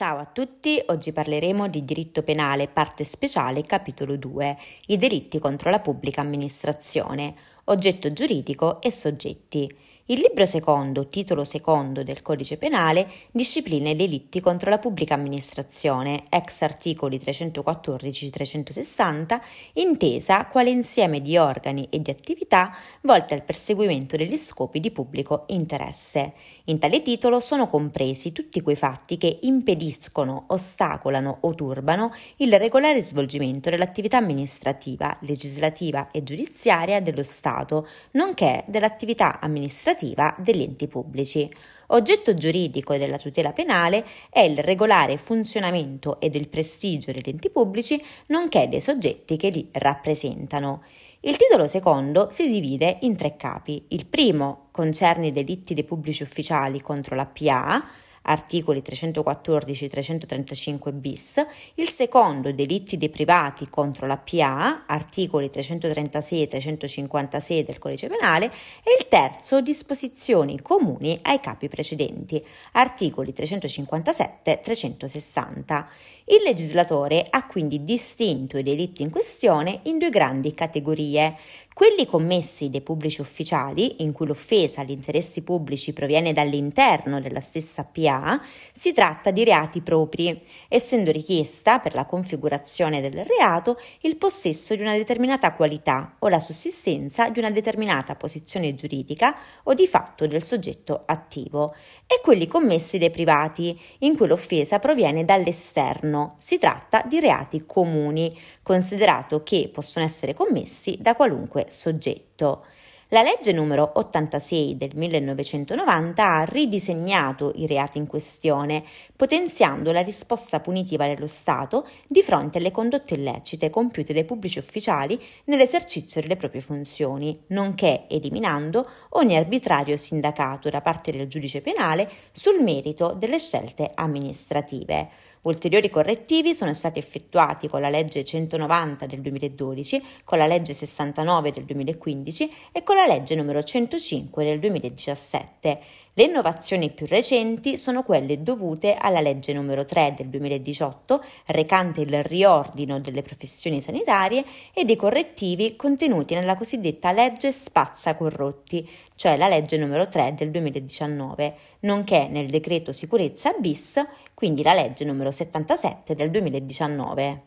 Ciao a tutti, oggi parleremo di diritto penale, parte speciale, capitolo 2, i delitti contro la pubblica amministrazione, oggetto giuridico e soggetti. Il libro secondo, titolo secondo del Codice Penale, disciplina i delitti contro la pubblica amministrazione, ex articoli 314-360, intesa quale insieme di organi e di attività volte al perseguimento degli scopi di pubblico interesse. In tale titolo sono compresi tutti quei fatti che impediscono, ostacolano o turbano il regolare svolgimento dell'attività amministrativa, legislativa e giudiziaria dello Stato, nonché dell'attività amministrativa degli enti pubblici. Oggetto giuridico della tutela penale è il regolare funzionamento e del prestigio degli enti pubblici, nonché dei soggetti che li rappresentano. Il titolo secondo si divide in tre capi. Il primo concerne i delitti dei pubblici ufficiali contro la PA, articoli 314-335 bis, il secondo delitti dei privati contro la PA, articoli 336-356 del codice penale. E il terzo disposizioni comuni ai capi precedenti, articoli 357-360. Il legislatore ha quindi distinto i delitti in questione in due grandi categorie, quelli commessi dai pubblici ufficiali, in cui l'offesa agli interessi pubblici proviene dall'interno della stessa PA, si tratta di reati propri, essendo richiesta per la configurazione del reato il possesso di una determinata qualità o la sussistenza di una determinata posizione giuridica o di fatto del soggetto attivo, e quelli commessi dai privati, in cui l'offesa proviene dall'esterno. Si tratta di reati comuni, considerato che possono essere commessi da qualunque soggetto. La legge numero 86 del 1990 ha ridisegnato i reati in questione, potenziando la risposta punitiva dello Stato di fronte alle condotte illecite compiute dai pubblici ufficiali nell'esercizio delle proprie funzioni, nonché eliminando ogni arbitrario sindacato da parte del giudice penale sul merito delle scelte amministrative. Ulteriori correttivi sono stati effettuati con la legge 190 del 2012, con la legge 69 del 2015 e con la legge numero 105 del 2017. Le innovazioni più recenti sono quelle dovute alla legge numero 3 del 2018, recante il riordino delle professioni sanitarie, e dei correttivi contenuti nella cosiddetta legge Spazza Corrotti, cioè la legge numero 3 del 2019, nonché nel decreto sicurezza bis, quindi la legge numero 77 del 2019.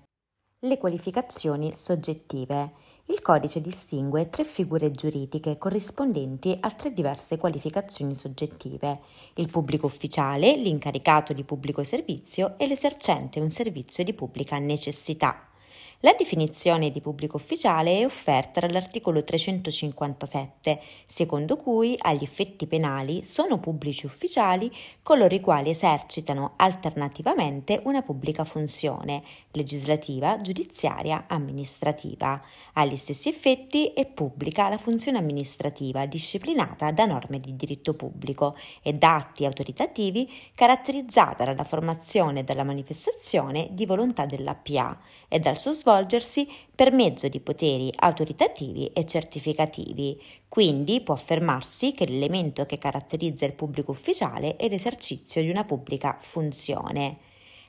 Le qualificazioni soggettive. Il codice distingue tre figure giuridiche corrispondenti a tre diverse qualificazioni soggettive, il pubblico ufficiale, l'incaricato di pubblico servizio e l'esercente un servizio di pubblica necessità. La definizione di pubblico ufficiale è offerta dall'articolo 357, secondo cui agli effetti penali sono pubblici ufficiali coloro i quali esercitano alternativamente una pubblica funzione legislativa, giudiziaria, amministrativa. Agli stessi effetti è pubblica la funzione amministrativa disciplinata da norme di diritto pubblico e da atti autoritativi caratterizzata dalla formazione e dalla manifestazione di volontà dell'APA e dal suo svolgersi per mezzo di poteri autoritativi e certificativi. Quindi può affermarsi che l'elemento che caratterizza il pubblico ufficiale è l'esercizio di una pubblica funzione.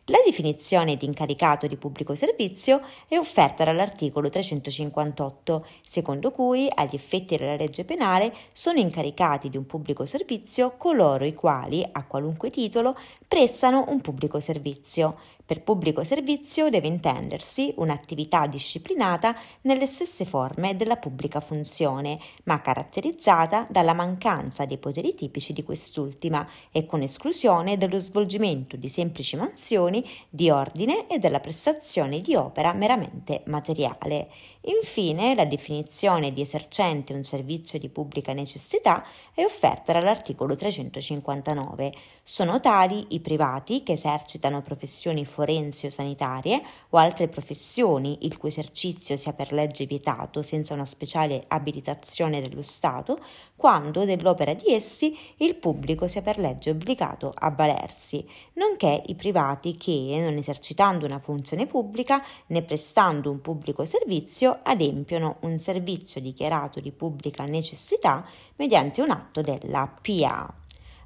La definizione di incaricato di pubblico servizio è offerta dall'articolo 358, secondo cui agli effetti della legge penale sono incaricati di un pubblico servizio coloro i quali, a qualunque titolo, prestano un pubblico servizio. Per pubblico servizio deve intendersi un'attività disciplinata nelle stesse forme della pubblica funzione, ma caratterizzata dalla mancanza dei poteri tipici di quest'ultima e con esclusione dello svolgimento di semplici mansioni di ordine e della prestazione di opera meramente materiale. Infine, la definizione di esercente un servizio di pubblica necessità è offerta dall'articolo 359. Sono tali i privati che esercitano professioni forensi o sanitarie o altre professioni il cui esercizio sia per legge vietato senza una speciale abilitazione dello Stato, quando dell'opera di essi il pubblico sia per legge obbligato a valersi, nonché i privati che, non esercitando una funzione pubblica né prestando un pubblico servizio, adempiono un servizio dichiarato di pubblica necessità mediante un atto della PA.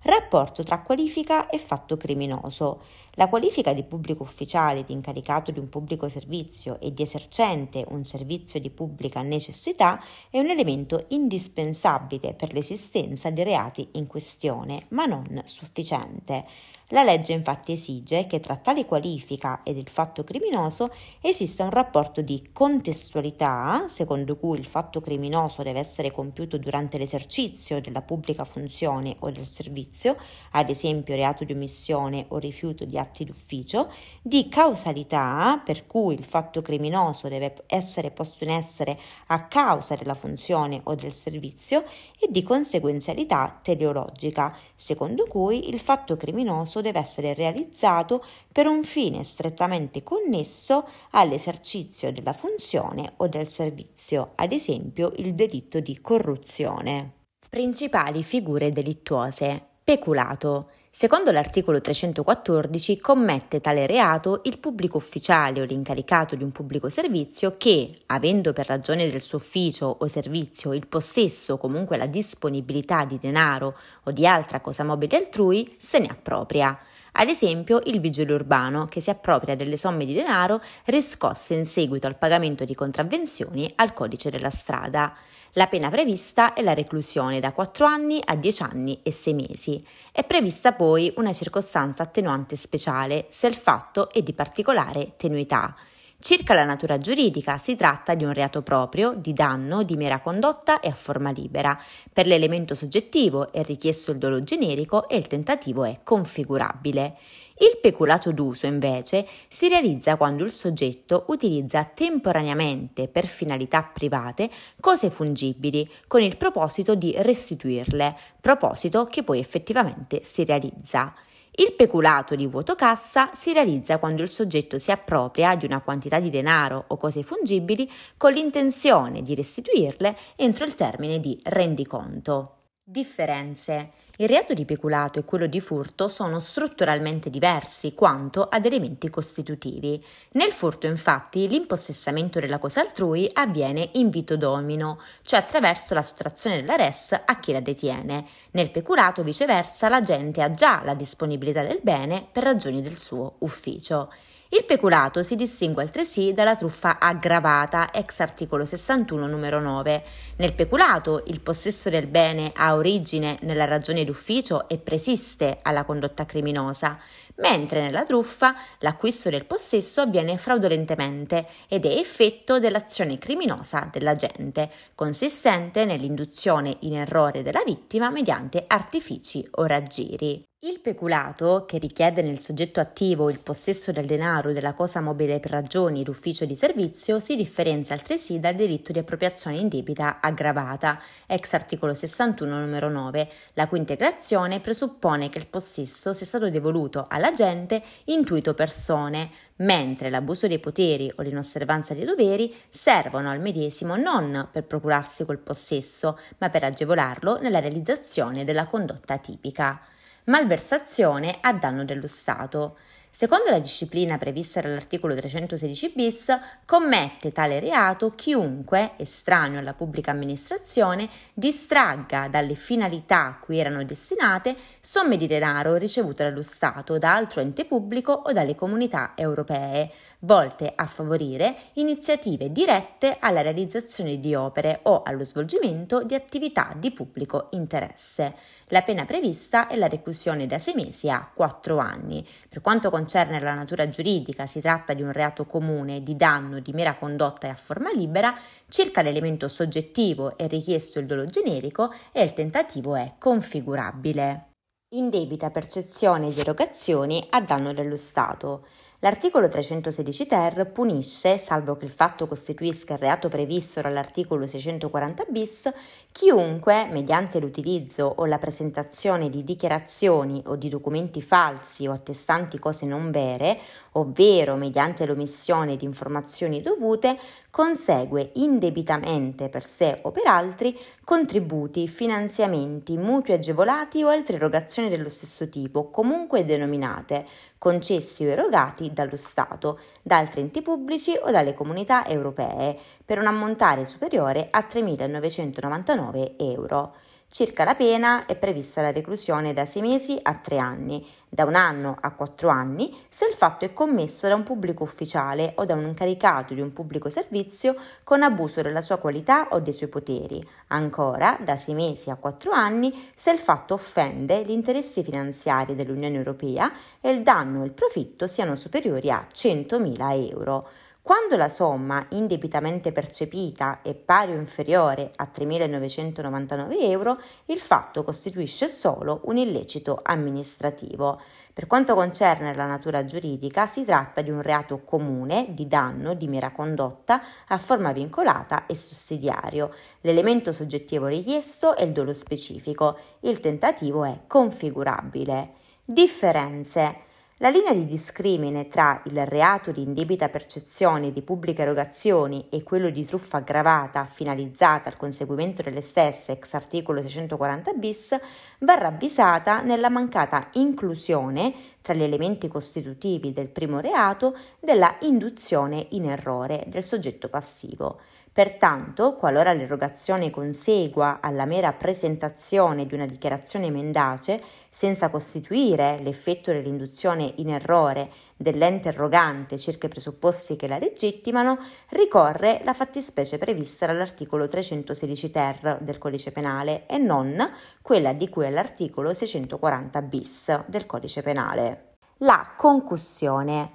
Rapporto tra qualifica e fatto criminoso. La qualifica di pubblico ufficiale, di incaricato di un pubblico servizio e di esercente un servizio di pubblica necessità è un elemento indispensabile per l'esistenza dei reati in questione, ma non sufficiente. La legge infatti esige che tra tale qualifica ed il fatto criminoso esista un rapporto di contestualità, secondo cui il fatto criminoso deve essere compiuto durante l'esercizio della pubblica funzione o del servizio, ad esempio reato di omissione o rifiuto di atti d'ufficio, di causalità, per cui il fatto criminoso deve essere posto in essere a causa della funzione o del servizio, e di conseguenzialità teleologica, secondo cui il fatto criminoso concorso deve essere realizzato per un fine strettamente connesso all'esercizio della funzione o del servizio, ad esempio il delitto di corruzione. Principali figure delittuose. Peculato. Secondo l'articolo 314 commette tale reato il pubblico ufficiale o l'incaricato di un pubblico servizio che, avendo per ragione del suo ufficio o servizio il possesso o comunque la disponibilità di denaro o di altra cosa mobile altrui, se ne appropria. Ad esempio il vigile urbano che si appropria delle somme di denaro riscosse in seguito al pagamento di contravvenzioni al codice della strada. La pena prevista è la reclusione da 4 anni a 10 anni e 6 mesi. È prevista poi una circostanza attenuante speciale se il fatto è di particolare tenuità. Circa la natura giuridica, si tratta di un reato proprio, di danno, di mera condotta e a forma libera. Per l'elemento soggettivo è richiesto il dolo generico e il tentativo è configurabile. Il peculato d'uso, invece, si realizza quando il soggetto utilizza temporaneamente per finalità private cose fungibili con il proposito di restituirle, proposito che poi effettivamente si realizza. Il peculato di vuoto cassa si realizza quando il soggetto si appropria di una quantità di denaro o cose fungibili con l'intenzione di restituirle entro il termine di rendiconto. Differenze. Il reato di peculato e quello di furto sono strutturalmente diversi quanto ad elementi costitutivi. Nel furto, infatti, l'impossessamento della cosa altrui avviene in vito domino, cioè attraverso la sottrazione della res a chi la detiene. Nel peculato, viceversa, l'agente ha già la disponibilità del bene per ragioni del suo ufficio. Il peculato si distingue altresì dalla truffa aggravata, ex articolo 61 numero 9. Nel peculato il possesso del bene ha origine nella ragione d'ufficio e presiste alla condotta criminosa, mentre nella truffa l'acquisto del possesso avviene fraudolentemente ed è effetto dell'azione criminosa dell'agente, consistente nell'induzione in errore della vittima mediante artifici o raggiri. Il peculato, che richiede nel soggetto attivo il possesso del denaro o della cosa mobile per ragioni d'ufficio di servizio, si differenzia altresì dal delitto di appropriazione indebita aggravata, ex articolo 61 numero 9, la cui integrazione presuppone che il possesso sia stato devoluto all'agente intuito persone, mentre l'abuso dei poteri o l'inosservanza dei doveri servono al medesimo non per procurarsi quel possesso, ma per agevolarlo nella realizzazione della condotta tipica malversazione a danno dello Stato. Secondo la disciplina prevista dall'articolo 316 bis, commette tale reato chiunque, estraneo alla pubblica amministrazione, distragga dalle finalità a cui erano destinate somme di denaro ricevute dallo Stato, da altro ente pubblico o dalle comunità europee, volte a favorire iniziative dirette alla realizzazione di opere o allo svolgimento di attività di pubblico interesse. La pena prevista è la reclusione da 6 mesi a 4 anni. Per quanto concerne la natura giuridica, si tratta di un reato comune di danno di mera condotta e a forma libera, circa l'elemento soggettivo è richiesto il dolo generico e il tentativo è configurabile. Indebita percezione di erogazioni a danno dello Stato. L'articolo 316 ter punisce, salvo che il fatto costituisca il reato previsto dall'articolo 640 bis, chiunque, mediante l'utilizzo o la presentazione di dichiarazioni o di documenti falsi o attestanti cose non vere, ovvero mediante l'omissione di informazioni dovute, consegue indebitamente per sé o per altri contributi, finanziamenti, mutui agevolati o altre erogazioni dello stesso tipo, comunque denominate, concessi o erogati dallo Stato, da altri enti pubblici o dalle comunità europee, per un ammontare superiore a 3.999 euro. Circa la pena è prevista la reclusione da 6 mesi a 3 anni, da un anno a 4 anni se il fatto è commesso da un pubblico ufficiale o da un incaricato di un pubblico servizio con abuso della sua qualità o dei suoi poteri, ancora da 6 mesi a 4 anni se il fatto offende gli interessi finanziari dell'Unione Europea e il danno e il profitto siano superiori a 100.000 euro. Quando la somma indebitamente percepita è pari o inferiore a 3.999 euro, il fatto costituisce solo un illecito amministrativo. Per quanto concerne la natura giuridica, si tratta di un reato comune di danno di mera condotta a forma vincolata e sussidiario. L'elemento soggettivo richiesto è il dolo specifico. Il tentativo è configurabile. Differenze. La linea di discrimine tra il reato di indebita percezione di pubbliche erogazioni e quello di truffa aggravata finalizzata al conseguimento delle stesse ex articolo 640 bis va ravvisata nella mancata inclusione tra gli elementi costitutivi del primo reato della induzione in errore del soggetto passivo. Pertanto, qualora l'erogazione consegua alla mera presentazione di una dichiarazione mendace, senza costituire l'effetto dell'induzione in errore dell'ente errogante circa i presupposti che la legittimano, ricorre la fattispecie prevista dall'articolo 316 ter del Codice Penale e non quella di cui è l'articolo 640 bis del Codice Penale. La concussione,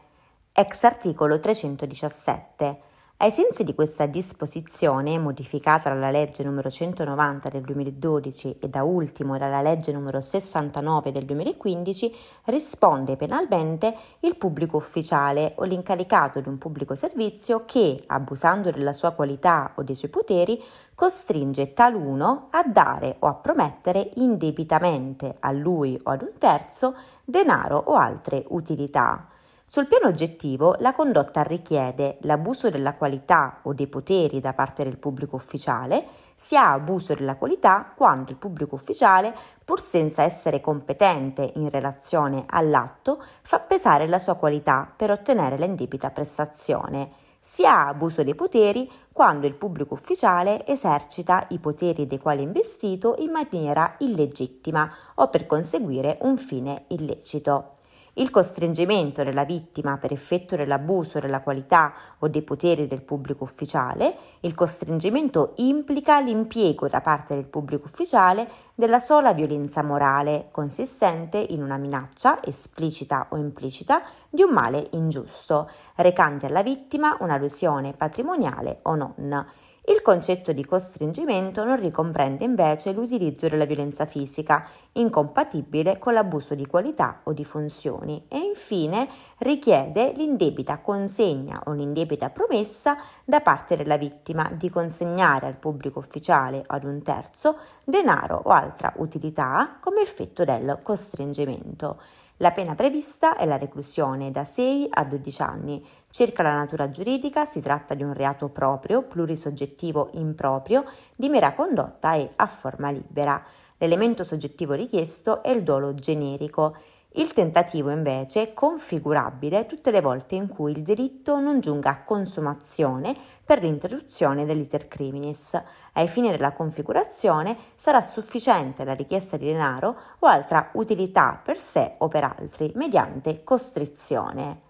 ex articolo 317 ai sensi di questa disposizione, modificata dalla legge n. 190 del 2012 e da ultimo dalla legge n. 69 del 2015, risponde penalmente il pubblico ufficiale o l'incaricato di un pubblico servizio che, abusando della sua qualità o dei suoi poteri, costringe taluno a dare o a promettere indebitamente a lui o ad un terzo denaro o altre utilità sul piano oggettivo, la condotta richiede l'abuso della qualità o dei poteri da parte del pubblico ufficiale, si ha abuso della qualità quando il pubblico ufficiale, pur senza essere competente in relazione all'atto, fa pesare la sua qualità per ottenere l'indebita prestazione. Si ha abuso dei poteri quando il pubblico ufficiale esercita i poteri dei quali è investito in maniera illegittima o per conseguire un fine illecito. Il costringimento della vittima per effetto dell'abuso della qualità o dei poteri del pubblico ufficiale, il costringimento implica l'impiego da parte del pubblico ufficiale della sola violenza morale, consistente in una minaccia, esplicita o implicita, di un male ingiusto, recante alla vittima una lesione patrimoniale o non. Il concetto di costringimento non ricomprende invece l'utilizzo della violenza fisica, incompatibile con l'abuso di qualità o di funzioni, e infine richiede l'indebita consegna o l'indebita promessa da parte della vittima di consegnare al pubblico ufficiale o ad un terzo denaro o altra utilità come effetto del costringimento. La pena prevista è la reclusione da 6 a 12 anni. Circa la natura giuridica si tratta di un reato proprio, plurisoggettivo improprio, di mera condotta e a forma libera. L'elemento soggettivo richiesto è il dolo generico. Il tentativo invece è configurabile tutte le volte in cui il diritto non giunga a consumazione per l'interruzione dell'iter criminis. Ai fini della configurazione sarà sufficiente la richiesta di denaro o altra utilità per sé o per altri mediante costrizione.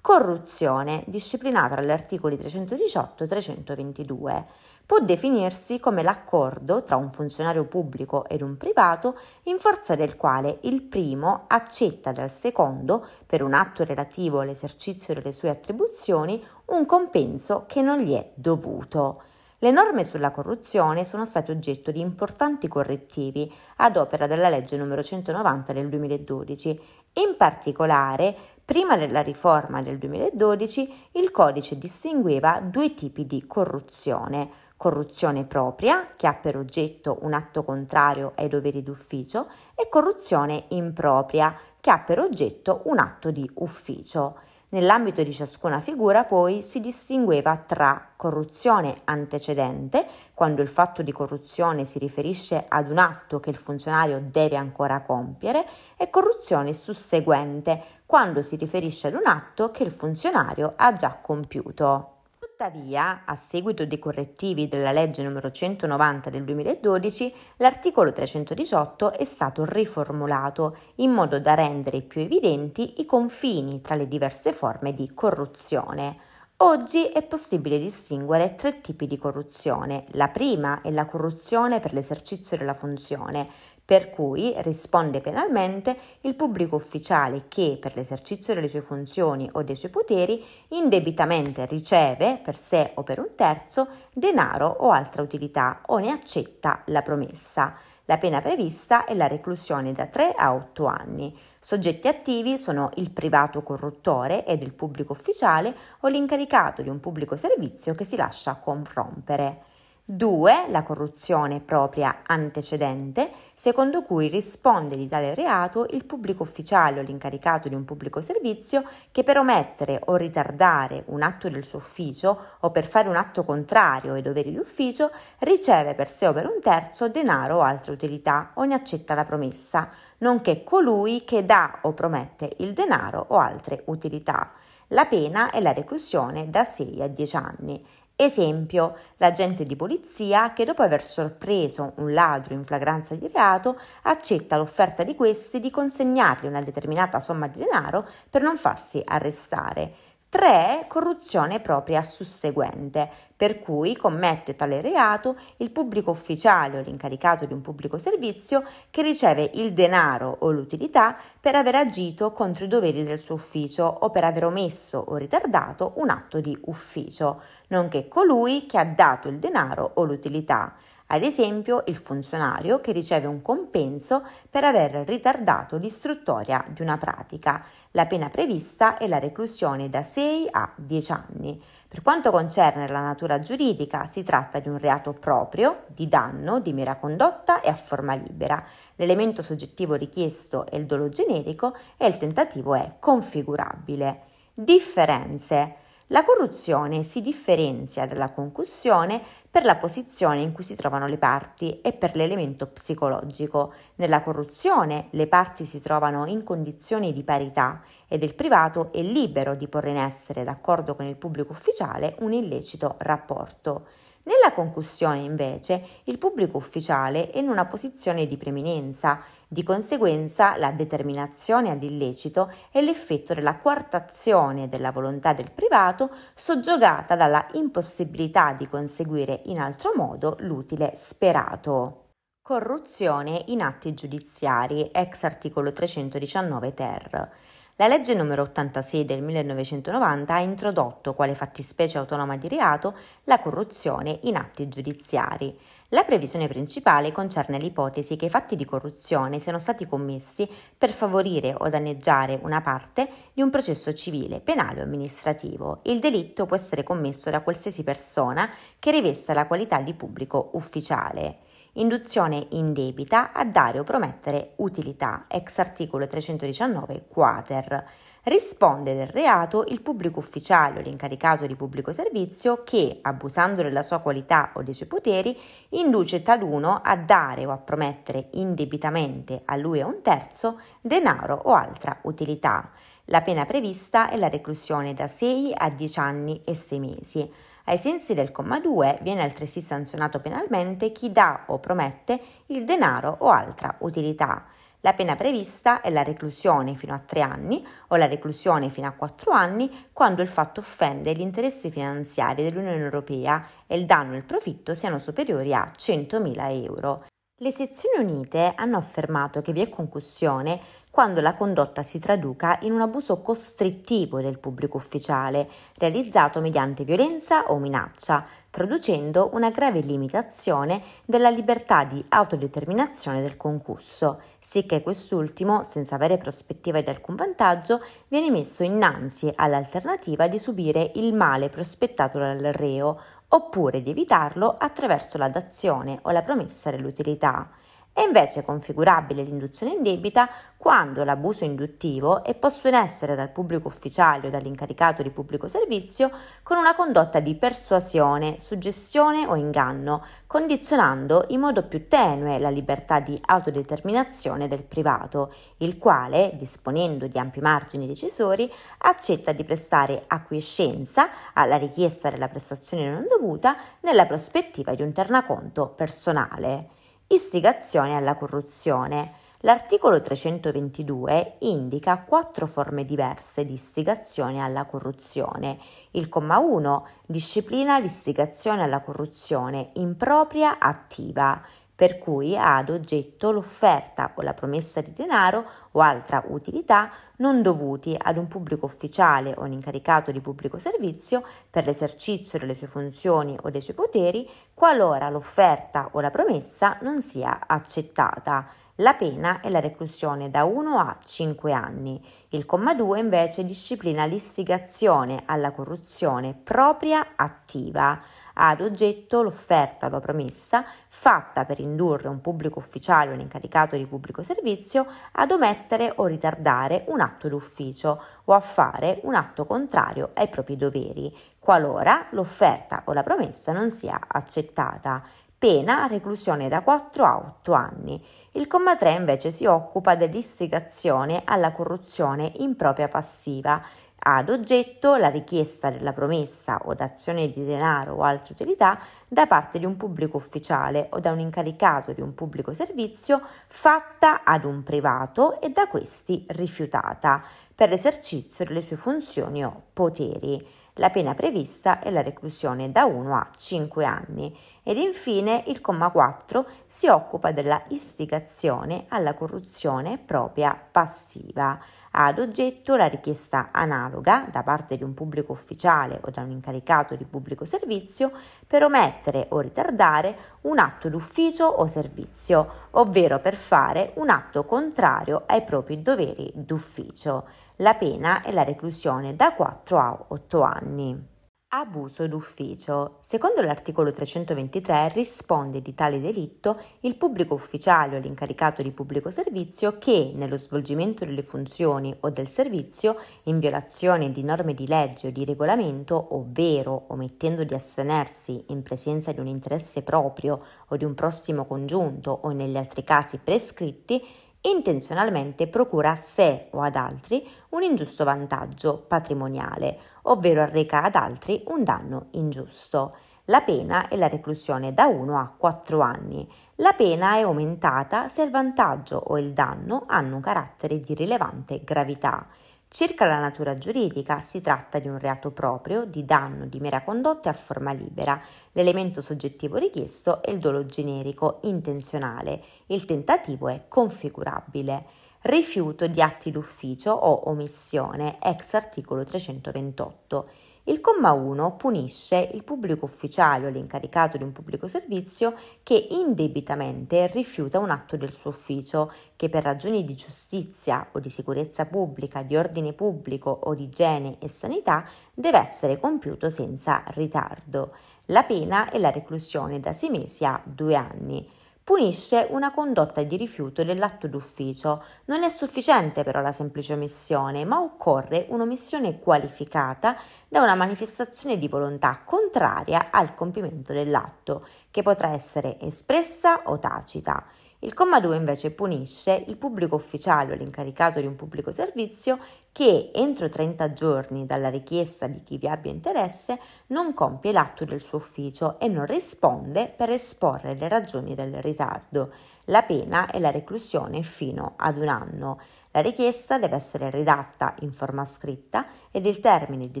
Corruzione, disciplinata dagli articoli 318 e 322 può definirsi come l'accordo tra un funzionario pubblico ed un privato in forza del quale il primo accetta dal secondo, per un atto relativo all'esercizio delle sue attribuzioni, un compenso che non gli è dovuto. Le norme sulla corruzione sono state oggetto di importanti correttivi ad opera della legge n. 190 del 2012. In particolare, prima della riforma del 2012, il codice distingueva due tipi di corruzione corruzione propria, che ha per oggetto un atto contrario ai doveri d'ufficio, e corruzione impropria, che ha per oggetto un atto di ufficio. Nell'ambito di ciascuna figura poi si distingueva tra corruzione antecedente, quando il fatto di corruzione si riferisce ad un atto che il funzionario deve ancora compiere, e corruzione susseguente, quando si riferisce ad un atto che il funzionario ha già compiuto. Tuttavia, a seguito dei correttivi della legge n. 190 del 2012, l'articolo 318 è stato riformulato in modo da rendere più evidenti i confini tra le diverse forme di corruzione. Oggi è possibile distinguere tre tipi di corruzione. La prima è la corruzione per l'esercizio della funzione, per cui risponde penalmente il pubblico ufficiale che, per l'esercizio delle sue funzioni o dei suoi poteri, indebitamente riceve, per sé o per un terzo, denaro o altra utilità o ne accetta la promessa. La pena prevista è la reclusione da 3 a 8 anni. Soggetti attivi sono il privato corruttore ed il pubblico ufficiale o l'incaricato di un pubblico servizio che si lascia corrompere. 2. La corruzione propria antecedente, secondo cui risponde di tale reato il pubblico ufficiale o l'incaricato di un pubblico servizio che per omettere o ritardare un atto del suo ufficio o per fare un atto contrario ai doveri di ufficio riceve per sé o per un terzo denaro o altra utilità o ne accetta la promessa, nonché colui che dà o promette il denaro o altre utilità. La pena è la reclusione da 6 a 10 anni Esempio, l'agente di polizia che dopo aver sorpreso un ladro in flagranza di reato accetta l'offerta di questi di consegnargli una determinata somma di denaro per non farsi arrestare. 3. Corruzione propria susseguente, per cui commette tale reato il pubblico ufficiale o l'incaricato di un pubblico servizio che riceve il denaro o l'utilità per aver agito contro i doveri del suo ufficio o per aver omesso o ritardato un atto di ufficio, nonché colui che ha dato il denaro o l'utilità ad esempio il funzionario che riceve un compenso per aver ritardato l'istruttoria di una pratica. La pena prevista è la reclusione da 6 a 10 anni. Per quanto concerne la natura giuridica, si tratta di un reato proprio, di danno, di mera condotta e a forma libera. L'elemento soggettivo richiesto è il dolo generico e il tentativo è configurabile. Differenze. La corruzione si differenzia dalla concussione per la posizione in cui si trovano le parti e per l'elemento psicologico. Nella corruzione le parti si trovano in condizioni di parità ed il privato è libero di porre in essere, d'accordo con il pubblico ufficiale, un illecito rapporto. Nella concussione, invece, il pubblico ufficiale è in una posizione di preminenza, di conseguenza la determinazione all'illecito è l'effetto della quartazione della volontà del privato soggiogata dalla impossibilità di conseguire in altro modo l'utile sperato. Corruzione in atti giudiziari, ex articolo 319 ter. La legge n. 86 del 1990 ha introdotto quale fattispecie autonoma di reato la corruzione in atti giudiziari. La previsione principale concerne l'ipotesi che i fatti di corruzione siano stati commessi per favorire o danneggiare una parte di un processo civile, penale o amministrativo. Il delitto può essere commesso da qualsiasi persona che rivesta la qualità di pubblico ufficiale induzione indebita a dare o promettere utilità, ex articolo 319 quater. Risponde del reato il pubblico ufficiale o l'incaricato di pubblico servizio che, abusando della sua qualità o dei suoi poteri, induce taluno a dare o a promettere indebitamente a lui e a un terzo denaro o altra utilità. La pena prevista è la reclusione da 6 a 10 anni e 6 mesi. Ai sensi del comma 2 viene altresì sanzionato penalmente chi dà o promette il denaro o altra utilità. La pena prevista è la reclusione fino a 3 anni o la reclusione fino a 4 anni quando il fatto offende gli interessi finanziari dell'Unione Europea e il danno e il profitto siano superiori a 100.000 euro. Le sezioni unite hanno affermato che vi è concussione quando la condotta si traduca in un abuso costrittivo del pubblico ufficiale, realizzato mediante violenza o minaccia, producendo una grave limitazione della libertà di autodeterminazione del concusso, sicché quest'ultimo, senza avere prospettiva di alcun vantaggio, viene messo innanzi all'alternativa di subire il male prospettato dal reo oppure di evitarlo attraverso la dazione o la promessa dell'utilità. È invece configurabile l'induzione indebita quando l'abuso induttivo è posto in essere dal pubblico ufficiale o dall'incaricato di pubblico servizio con una condotta di persuasione, suggestione o inganno, condizionando in modo più tenue la libertà di autodeterminazione del privato, il quale, disponendo di ampi margini decisori, accetta di prestare acquiescenza alla richiesta della prestazione non dovuta nella prospettiva di un ternaconto personale. Istigazione alla corruzione. L'articolo 322 indica quattro forme diverse di istigazione alla corruzione. Il comma 1 disciplina l'istigazione alla corruzione impropria attiva per cui ha ad oggetto l'offerta o la promessa di denaro o altra utilità non dovuti ad un pubblico ufficiale o un incaricato di pubblico servizio per l'esercizio delle sue funzioni o dei suoi poteri, qualora l'offerta o la promessa non sia accettata. La pena è la reclusione da 1 a 5 anni. Il comma 2 invece disciplina l'istigazione alla corruzione propria attiva ad oggetto l'offerta o la promessa fatta per indurre un pubblico ufficiale o un incaricato di pubblico servizio ad omettere o ritardare un atto d'ufficio o a fare un atto contrario ai propri doveri, qualora l'offerta o la promessa non sia accettata. Pena reclusione da 4 a 8 anni. Il comma 3 invece si occupa dell'istigazione alla corruzione impropria passiva ad oggetto la richiesta della promessa o d'azione di denaro o altre utilità da parte di un pubblico ufficiale o da un incaricato di un pubblico servizio fatta ad un privato e da questi rifiutata per l'esercizio delle sue funzioni o poteri. La pena prevista è la reclusione da 1 a 5 anni ed infine il comma 4 si occupa della istigazione alla corruzione propria passiva ad oggetto la richiesta analoga da parte di un pubblico ufficiale o da un incaricato di pubblico servizio per omettere o ritardare un atto d'ufficio o servizio, ovvero per fare un atto contrario ai propri doveri d'ufficio. La pena è la reclusione da 4 a 8 anni. Abuso d'ufficio. Secondo l'articolo 323 risponde di tale delitto il pubblico ufficiale o l'incaricato di pubblico servizio che, nello svolgimento delle funzioni o del servizio, in violazione di norme di legge o di regolamento, ovvero omettendo di astenersi in presenza di un interesse proprio o di un prossimo congiunto o negli altri casi prescritti, intenzionalmente procura a sé o ad altri un ingiusto vantaggio patrimoniale, ovvero arreca ad altri un danno ingiusto. La pena è la reclusione da 1 a 4 anni. La pena è aumentata se il vantaggio o il danno hanno un carattere di rilevante gravità. Circa la natura giuridica, si tratta di un reato proprio, di danno di mera condotta a forma libera. L'elemento soggettivo richiesto è il dolo generico, intenzionale. Il tentativo è configurabile. Rifiuto di atti d'ufficio o omissione, ex articolo 328. Il comma 1 punisce il pubblico ufficiale o l'incaricato di un pubblico servizio che indebitamente rifiuta un atto del suo ufficio che per ragioni di giustizia o di sicurezza pubblica, di ordine pubblico o di igiene e sanità deve essere compiuto senza ritardo. La pena è la reclusione da 6 mesi a 2 anni punisce una condotta di rifiuto dell'atto d'ufficio. Non è sufficiente però la semplice omissione, ma occorre un'omissione qualificata da una manifestazione di volontà contraria al compimento dell'atto, che potrà essere espressa o tacita. Il comma 2 invece punisce il pubblico ufficiale o l'incaricato di un pubblico servizio che entro 30 giorni dalla richiesta di chi vi abbia interesse non compie l'atto del suo ufficio e non risponde per esporre le ragioni del ritardo. La pena è la reclusione fino ad un anno. La richiesta deve essere redatta in forma scritta ed il termine di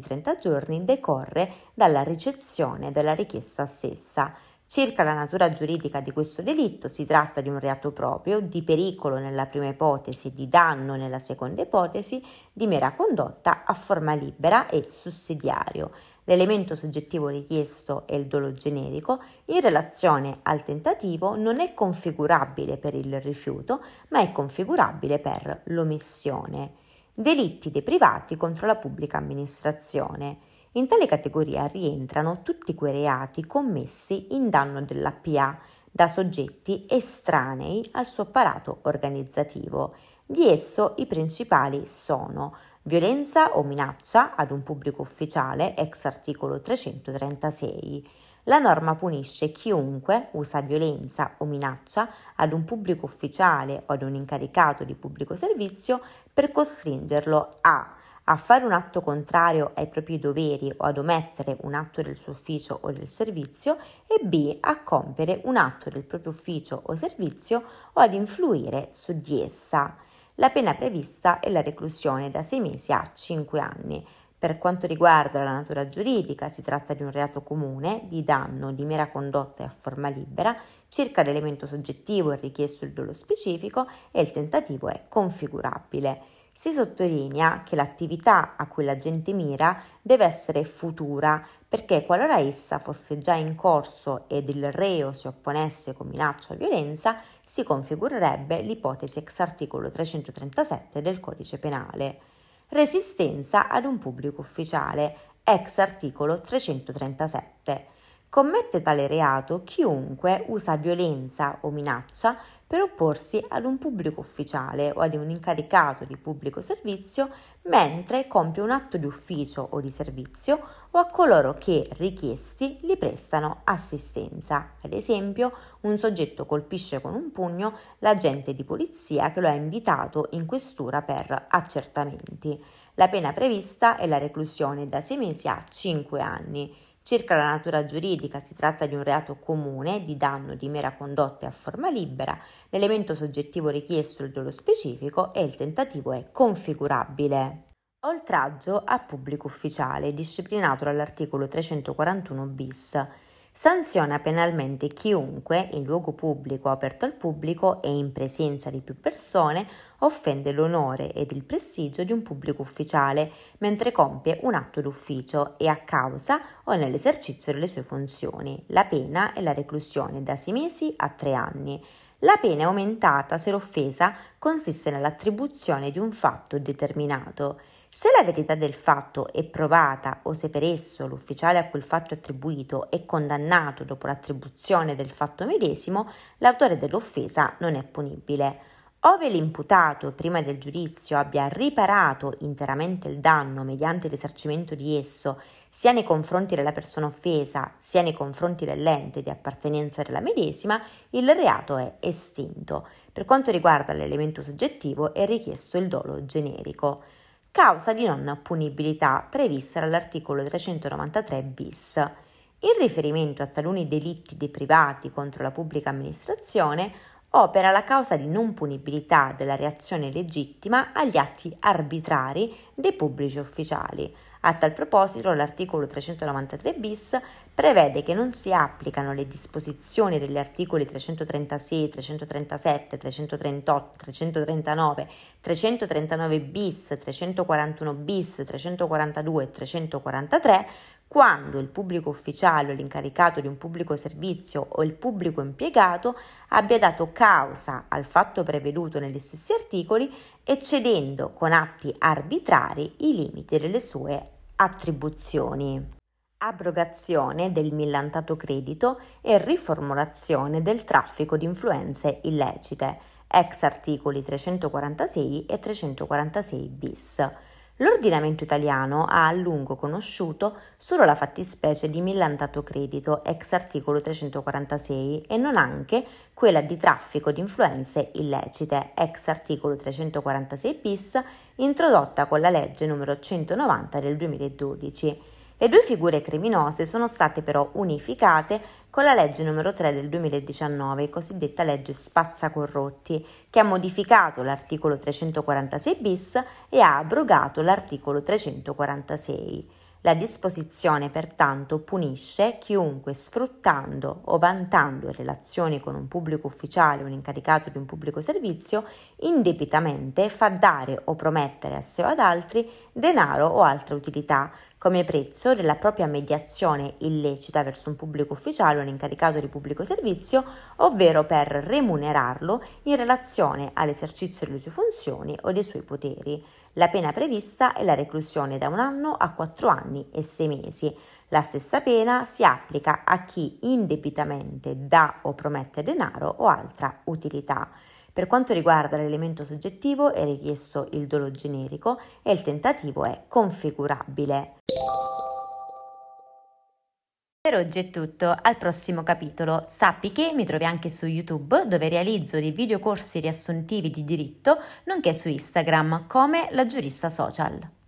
30 giorni decorre dalla ricezione della richiesta stessa. Circa la natura giuridica di questo delitto, si tratta di un reato proprio, di pericolo nella prima ipotesi, di danno nella seconda ipotesi, di mera condotta a forma libera e sussidiario. L'elemento soggettivo richiesto è il dolo generico, in relazione al tentativo non è configurabile per il rifiuto, ma è configurabile per l'omissione. Delitti dei privati contro la pubblica amministrazione. In tale categoria rientrano tutti quei reati commessi in danno della PA, da soggetti estranei al suo apparato organizzativo. Di esso i principali sono violenza o minaccia ad un pubblico ufficiale ex articolo 336. La norma punisce chiunque usa violenza o minaccia ad un pubblico ufficiale o ad un incaricato di pubblico servizio per costringerlo a a fare un atto contrario ai propri doveri o ad omettere un atto del suo ufficio o del servizio e b. a compiere un atto del proprio ufficio o servizio o ad influire su di essa. La pena prevista è la reclusione da 6 mesi a 5 anni. Per quanto riguarda la natura giuridica, si tratta di un reato comune, di danno, di mera condotta e a forma libera, circa l'elemento soggettivo è richiesto il dolo specifico e il tentativo è configurabile. Si sottolinea che l'attività a cui la gente mira deve essere futura perché qualora essa fosse già in corso ed il reo si opponesse con minaccia o violenza, si configurerebbe l'ipotesi ex articolo 337 del codice penale. Resistenza ad un pubblico ufficiale, ex articolo 337. Commette tale reato chiunque usa violenza o minaccia per opporsi ad un pubblico ufficiale o ad un incaricato di pubblico servizio mentre compie un atto di ufficio o di servizio o a coloro che, richiesti, gli prestano assistenza. Ad esempio, un soggetto colpisce con un pugno l'agente di polizia che lo ha invitato in questura per accertamenti. La pena prevista è la reclusione da 6 mesi a 5 anni. Circa la natura giuridica si tratta di un reato comune di danno di mera condotta e a forma libera, l'elemento soggettivo richiesto dolo specifico e il tentativo è configurabile. Oltraggio a pubblico ufficiale, disciplinato dall'articolo 341 bis. Sanziona penalmente chiunque, in luogo pubblico aperto al pubblico e in presenza di più persone, offende l'onore ed il prestigio di un pubblico ufficiale mentre compie un atto d'ufficio e a causa o nell'esercizio delle sue funzioni. La pena è la reclusione da sei mesi a tre anni. La pena è aumentata se l'offesa consiste nell'attribuzione di un fatto determinato. Se la verità del fatto è provata o se per esso l'ufficiale a quel fatto attribuito è condannato dopo l'attribuzione del fatto medesimo, l'autore dell'offesa non è punibile. Ove l'imputato prima del giudizio abbia riparato interamente il danno mediante l'esercimento di esso, sia nei confronti della persona offesa, sia nei confronti dell'ente di appartenenza della medesima, il reato è estinto. Per quanto riguarda l'elemento soggettivo è richiesto il dolo generico causa di non punibilità prevista dall'articolo 393 bis. In riferimento a taluni delitti dei privati contro la pubblica amministrazione, opera la causa di non punibilità della reazione legittima agli atti arbitrari dei pubblici ufficiali, a tal proposito, l'articolo 393 bis prevede che non si applicano le disposizioni degli articoli 336, 337, 338, 339, 339 bis, 341 bis, 342 e 343 quando il pubblico ufficiale o l'incaricato di un pubblico servizio o il pubblico impiegato abbia dato causa al fatto preveduto negli stessi articoli eccedendo con atti arbitrari i limiti delle sue attribuzioni. Abrogazione del millantato credito e riformulazione del traffico di influenze illecite, ex articoli 346 e 346 bis. L'ordinamento italiano ha a lungo conosciuto solo la fattispecie di millantato credito ex articolo 346 e non anche quella di traffico di influenze illecite ex articolo 346 bis introdotta con la legge n. 190 del 2012. Le due figure criminose sono state però unificate con la legge numero 3 del 2019, cosiddetta legge Spazzacorrotti, che ha modificato l'articolo 346 bis e ha abrogato l'articolo 346. La disposizione pertanto punisce chiunque sfruttando o vantando relazioni con un pubblico ufficiale o un incaricato di un pubblico servizio indebitamente fa dare o promettere a sé o ad altri denaro o altra utilità come prezzo della propria mediazione illecita verso un pubblico ufficiale o un incaricato di pubblico servizio, ovvero per remunerarlo in relazione all'esercizio delle sue funzioni o dei suoi poteri. La pena prevista è la reclusione da un anno a quattro anni e sei mesi. La stessa pena si applica a chi indebitamente dà o promette denaro o altra utilità. Per quanto riguarda l'elemento soggettivo è richiesto il dolo generico e il tentativo è configurabile. Per oggi è tutto, al prossimo capitolo. Sappi che mi trovi anche su YouTube dove realizzo dei videocorsi riassuntivi di diritto, nonché su Instagram come la giurista social.